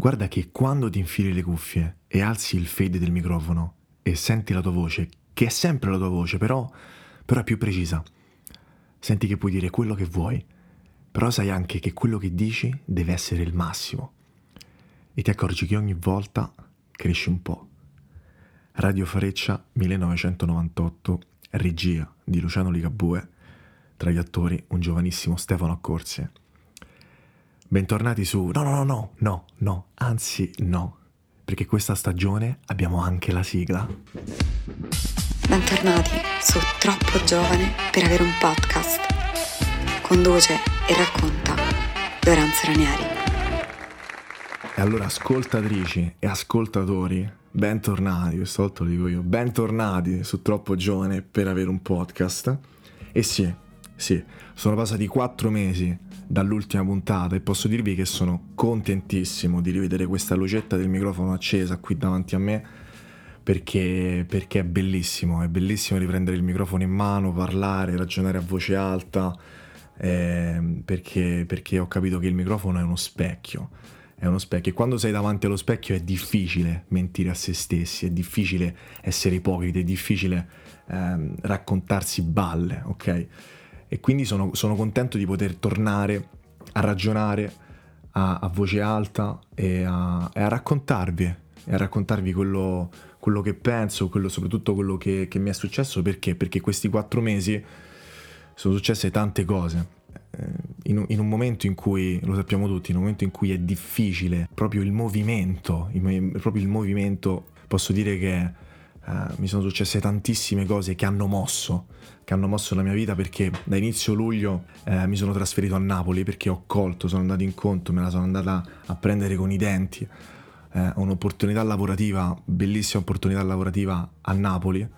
guarda che quando ti infili le cuffie e alzi il fade del microfono e senti la tua voce, che è sempre la tua voce, però, però è più precisa, senti che puoi dire quello che vuoi, però sai anche che quello che dici deve essere il massimo. E ti accorgi che ogni volta cresci un po'. Radio Fareccia 1998, regia di Luciano Ligabue, tra gli attori un giovanissimo Stefano Accorsi. Bentornati su... No, no, no, no, no, no, anzi no, perché questa stagione abbiamo anche la sigla. Bentornati su Troppo Giovane per avere un podcast. Conduce e racconta Lorenzo Ranieri. E allora ascoltatrici e ascoltatori, bentornati, questa volta lo dico io, bentornati su Troppo Giovane per avere un podcast. E sì, sì, sono passati quattro mesi dall'ultima puntata e posso dirvi che sono contentissimo di rivedere questa lucetta del microfono accesa qui davanti a me perché, perché è bellissimo, è bellissimo riprendere il microfono in mano, parlare, ragionare a voce alta, eh, perché, perché ho capito che il microfono è uno specchio è uno specchio e quando sei davanti allo specchio è difficile mentire a se stessi, è difficile essere ipocriti, è difficile ehm, raccontarsi balle, ok? E quindi sono, sono contento di poter tornare a ragionare a, a voce alta e a, e a, raccontarvi, e a raccontarvi quello, quello che penso, quello, soprattutto quello che, che, mi è successo, perché? Perché questi quattro mesi sono successe tante cose. Eh, in, in, un momento in cui, lo sappiamo tutti, in un momento in cui è difficile proprio il movimento, il, proprio il movimento, posso dire che uh, mi sono successe tantissime cose che hanno mosso, che hanno mosso la mia vita perché da inizio luglio uh, mi sono trasferito a Napoli perché ho colto, sono andato in conto, me la sono andata a prendere con i denti. Uh, un'opportunità lavorativa, bellissima opportunità lavorativa a Napoli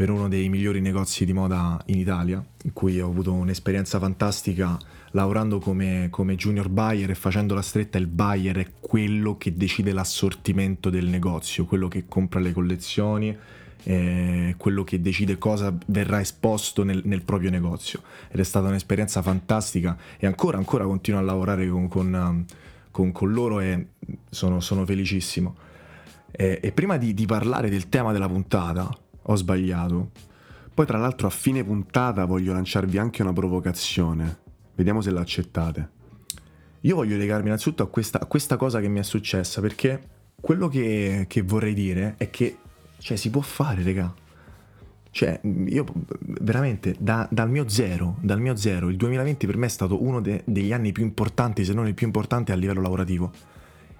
per uno dei migliori negozi di moda in Italia, in cui ho avuto un'esperienza fantastica lavorando come, come, junior buyer e facendo la stretta, il buyer è quello che decide l'assortimento del negozio, quello che compra le collezioni, eh, quello che decide cosa verrà esposto nel, nel, proprio negozio. Ed è stata un'esperienza fantastica e ancora, ancora continuo a lavorare con, con, con, con loro e sono, sono felicissimo. E, e prima di, di parlare del tema della puntata, ho sbagliato. Poi tra l'altro a fine puntata voglio lanciarvi anche una provocazione Vediamo se l'accettate. Io voglio legarmi innanzitutto a questa, a questa cosa che mi è successa perché quello che, che vorrei dire è che cioè, si può fare, raga. Cioè, io veramente da, dal mio zero, dal mio zero, il 2020 per me è stato uno de, degli anni più importanti, se non il più importante a livello lavorativo.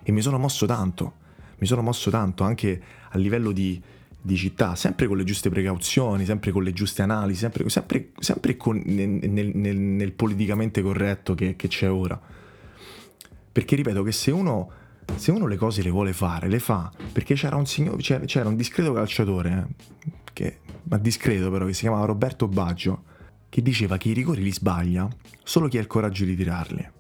E mi sono mosso tanto, mi sono mosso tanto anche a livello di, di città, sempre con le giuste precauzioni, sempre con le giuste analisi, sempre, sempre, sempre con, nel, nel, nel, politicamente corretto che, che, c'è ora. Perché ripeto che se uno, se uno, le cose le vuole fare, le fa, perché c'era un, signor, c'era, c'era un discreto calciatore, eh, che, ma discreto però, che si chiamava Roberto Baggio, che diceva che i rigori li sbaglia solo chi ha il coraggio di tirarli.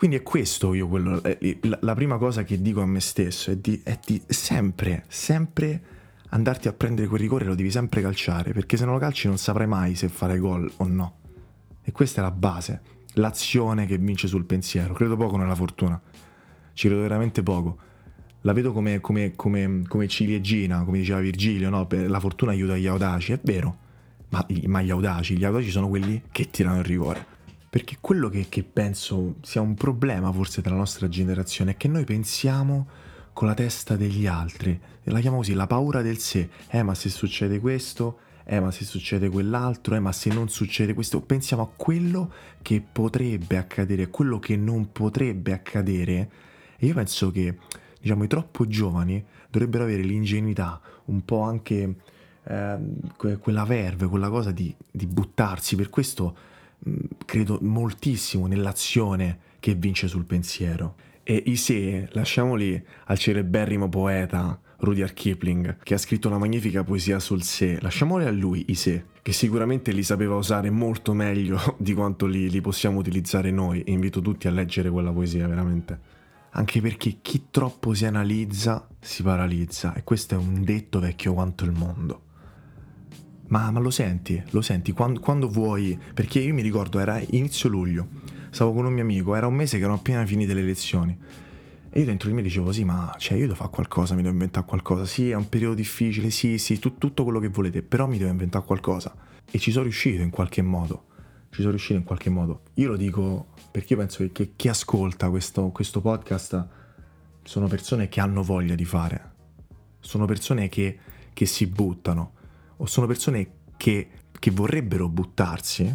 Quindi è questo io quello, la prima cosa che dico a me stesso, è di, è di sempre, sempre andarti a prendere quel rigore lo devi sempre calciare, perché se non lo calci non saprai mai se fare gol o no. E questa è la base, l'azione che vince sul pensiero. Credo poco nella fortuna, ci credo veramente poco. La vedo come, come, come, come ciliegina, come diceva Virgilio, no? la fortuna aiuta gli audaci, è vero, ma, ma gli audaci, gli audaci sono quelli che tirano il rigore. Perché quello che, che penso sia un problema forse della nostra generazione è che noi pensiamo con la testa degli altri, la chiamo così, la paura del sé, eh ma se succede questo, eh ma se succede quell'altro, eh ma se non succede questo, pensiamo a quello che potrebbe accadere, a quello che non potrebbe accadere. E io penso che diciamo i troppo giovani dovrebbero avere l'ingenuità, un po' anche eh, quella verve, quella cosa di, di buttarsi, per questo credo moltissimo nell'azione che vince sul pensiero. E i sé, lasciamoli al celeberrimo poeta Rudyard Kipling, che ha scritto una magnifica poesia sul sé. Lasciamoli a lui, i sé, che sicuramente li sapeva usare molto meglio di quanto li, li possiamo utilizzare noi. E invito tutti a leggere quella poesia, veramente. Anche perché chi troppo si analizza si paralizza. E questo è un detto vecchio quanto il mondo. Ma, ma lo senti, lo senti quando, quando, vuoi, perché io mi ricordo era inizio luglio, stavo con un mio amico, era un mese che erano appena finite le lezioni E io dentro di me dicevo, sì, ma cioè, io devo fare qualcosa, mi devo inventare qualcosa. Sì, è un periodo difficile, sì, sì, tu, tutto quello che volete, però mi devo inventare qualcosa. E ci sono riuscito in qualche modo. Ci sono riuscito in qualche modo. Io lo dico perché io penso che, chi ascolta questo, questo podcast sono persone che hanno voglia di fare. Sono persone che, che si buttano. O sono persone che, che vorrebbero buttarsi,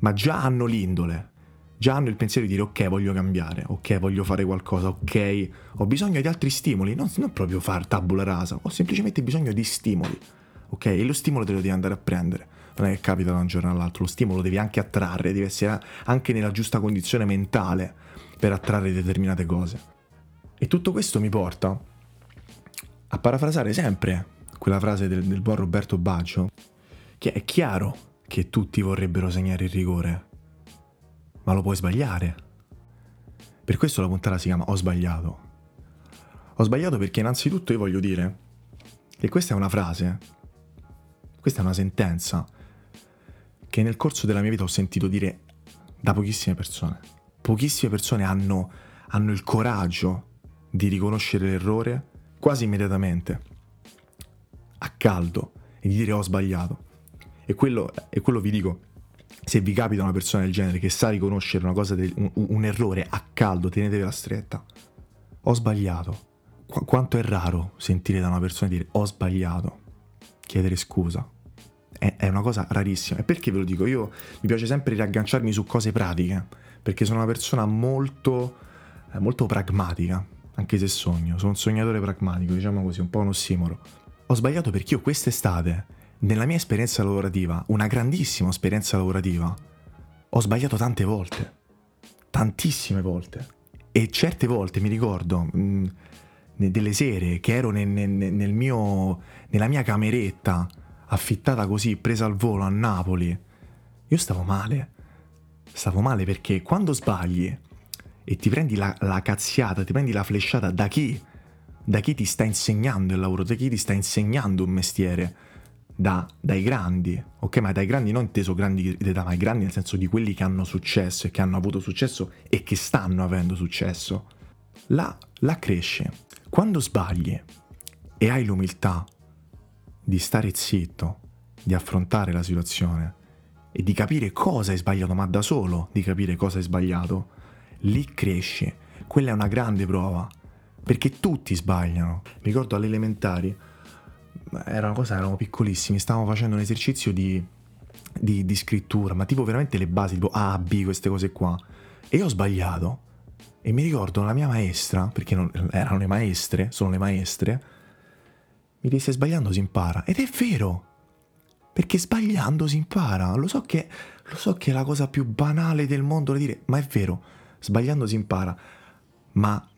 ma già hanno l'indole. Già hanno il pensiero di dire ok voglio cambiare, ok voglio fare qualcosa, ok ho bisogno di altri stimoli, non, non proprio far tabula rasa, ho semplicemente bisogno di stimoli, ok? E lo stimolo te lo devi andare a prendere, non è che capita da un giorno all'altro, lo stimolo devi anche attrarre, devi essere anche nella giusta condizione mentale per attrarre determinate cose. E tutto questo mi porta a parafrasare sempre quella frase del, del buon Roberto Baggio, che è chiaro che tutti vorrebbero segnare il rigore, ma lo puoi sbagliare. Per questo la puntata si chiama Ho sbagliato. Ho sbagliato perché innanzitutto io voglio dire che questa è una frase, questa è una sentenza che nel corso della mia vita ho sentito dire da pochissime persone. Pochissime persone hanno, hanno il coraggio di riconoscere l'errore quasi immediatamente, a caldo, e di dire ho sbagliato. E quello, e quello vi dico, se vi capita una persona del genere che sa riconoscere una cosa del, un, un, errore a caldo, tenetevela stretta. Ho sbagliato. Qu- quanto è raro sentire da una persona dire ho sbagliato, chiedere scusa. È, è, una cosa rarissima. E perché ve lo dico? Io mi piace sempre riagganciarmi su cose pratiche, perché sono una persona molto, eh, molto pragmatica, anche se sogno. Sono un sognatore pragmatico, diciamo così, un po' un ossimoro. Ho sbagliato perché io quest'estate nella mia esperienza lavorativa, una grandissima esperienza lavorativa, ho sbagliato tante volte, tantissime volte. E certe volte mi ricordo mh, mm, delle sere che ero nel, nel, nel mio, nella mia cameretta, affittata così, presa al volo a Napoli. Io stavo male. Stavo male perché quando sbagli e ti prendi la, la cazziata, ti prendi la flesciata da chi? Da chi ti sta insegnando il lavoro, da chi ti sta insegnando un mestiere da, dai grandi, ok? Ma dai grandi non inteso grandi d'età, ma grandi nel senso di quelli che hanno successo e che hanno avuto successo e che stanno avendo successo. Là, là cresce. Quando sbagli e hai l'umiltà di stare zitto, di affrontare la situazione e di capire cosa hai sbagliato, ma da solo di capire cosa hai sbagliato, lì cresci. Quella è una grande prova, perché tutti sbagliano. Mi ricordo alle elementari era una cosa, eravamo piccolissimi, stavamo facendo un esercizio di, di, di, scrittura, ma tipo veramente le basi, tipo A, B, queste cose qua. E io ho sbagliato. E mi ricordo la mia maestra, perché non, erano le maestre, sono le maestre, mi disse sbagliando si impara. Ed è vero, perché sbagliando si impara. Lo so che, lo so che è la cosa più banale del mondo da dire, ma è vero, sbagliando si impara. Ma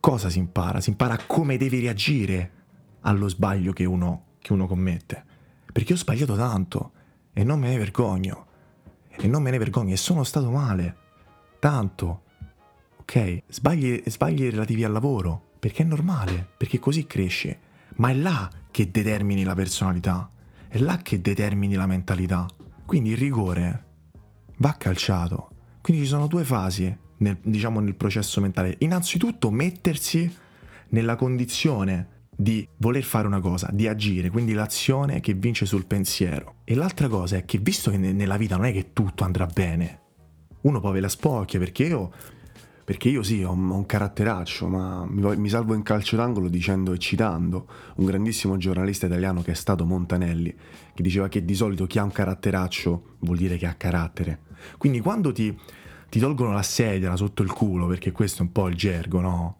cosa si impara? Si impara come devi reagire allo sbaglio che uno, che uno commette. Perché ho sbagliato tanto e non me ne vergogno. E non me ne vergogno e sono stato male. Tanto. Ok? Sbagli, sbagli relativi al lavoro. Perché è normale, perché così cresce. Ma è là che determini la personalità. È là che determini la mentalità. Quindi il rigore va calciato. Quindi ci sono due fasi nel, diciamo, nel processo mentale. Innanzitutto mettersi nella condizione di voler fare una cosa, di agire, quindi l'azione che vince sul pensiero. E l'altra cosa è che visto che nella vita non è che tutto andrà bene, uno poi ve la spocchia perché io, perché io sì ho un caratteraccio, ma mi, mi salvo in calcio d'angolo dicendo e citando un grandissimo giornalista italiano che è stato Montanelli, che diceva che di solito chi ha un caratteraccio vuol dire che ha carattere. Quindi quando ti, ti tolgono la sedia sotto il culo, perché questo è un po' il gergo, no?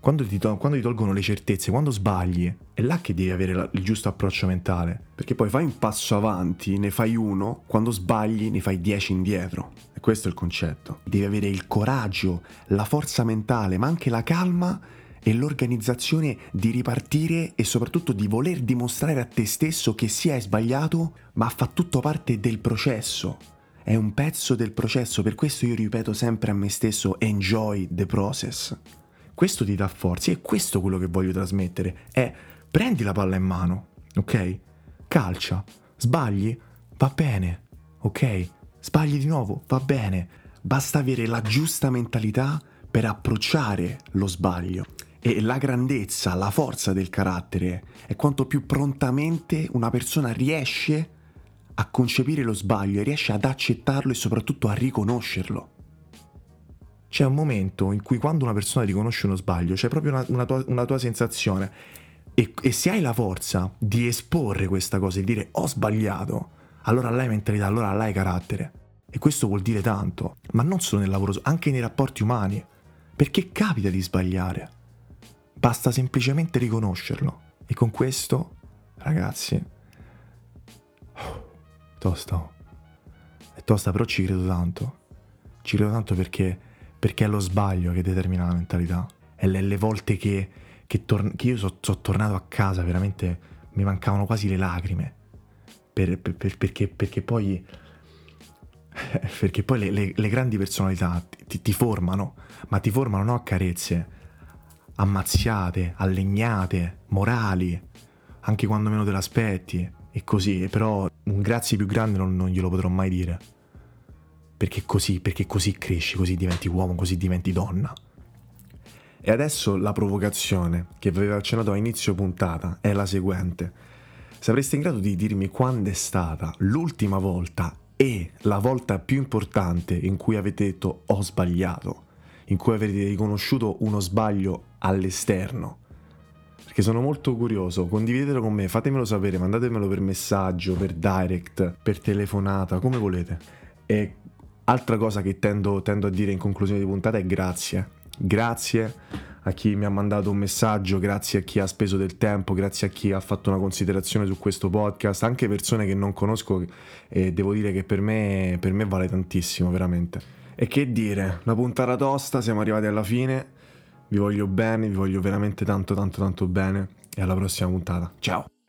Quando ti, to- quando ti, tolgono le certezze, quando sbagli, è là che devi avere la- il giusto approccio mentale. Perché poi fai un passo avanti, ne fai uno, quando sbagli ne fai dieci indietro. E questo è il concetto. Devi avere il coraggio, la forza mentale, ma anche la calma e l'organizzazione di ripartire e soprattutto di voler dimostrare a te stesso che sì hai sbagliato, ma fa tutto parte del processo. È un pezzo del processo, per questo io ripeto sempre a me stesso enjoy the process. Questo ti dà forza e questo è quello che voglio trasmettere. È prendi la palla in mano, ok? Calcia, sbagli, va bene, ok? Sbagli di nuovo, va bene. Basta avere la giusta mentalità per approcciare lo sbaglio. E la grandezza, la forza del carattere è quanto più prontamente una persona riesce a concepire lo sbaglio, riesce ad accettarlo e soprattutto a riconoscerlo. C'è un momento in cui quando una persona riconosce uno sbaglio, c'è proprio una, una, tua, una tua, sensazione e, e, se hai la forza di esporre questa cosa e dire ho sbagliato, allora l'hai mentalità, allora l'hai carattere. E questo vuol dire tanto, ma non solo nel lavoro, anche nei rapporti umani, perché capita di sbagliare. Basta semplicemente riconoscerlo. E con questo, ragazzi, oh, tosta. È tosta, però ci credo tanto. Ci credo tanto perché, perché è lo sbaglio che determina la mentalità. È le, le volte che, che, tor- che io sono so tornato a casa, veramente mi mancavano quasi le lacrime. Per, per, per, perché, perché poi perché poi le, le, le grandi personalità ti, ti, formano, ma ti formano non a carezze, ammazziate, allegnate, morali, anche quando meno te l'aspetti, e così, però un grazie più grande non, non glielo potrò mai dire. Perché così, perché così cresci, così diventi uomo, così diventi donna. E adesso la provocazione che vi avevo accennato a inizio puntata è la seguente. Sapreste in grado di dirmi quando è stata l'ultima volta e la volta più importante in cui avete detto ho sbagliato, in cui avete riconosciuto uno sbaglio all'esterno. Perché sono molto curioso, condividetelo con me, fatemelo sapere, mandatemelo per messaggio, per direct, per telefonata, come volete. E altra cosa che tendo, tendo a dire in conclusione di puntata è grazie. Grazie a chi mi ha mandato un messaggio, grazie a chi ha speso del tempo, grazie a chi ha fatto una considerazione su questo podcast, anche persone che non conosco e devo dire che per me, per me vale tantissimo, veramente. E che dire, una puntata tosta, siamo arrivati alla fine, vi voglio bene, vi voglio veramente tanto tanto tanto bene e alla prossima puntata. Ciao!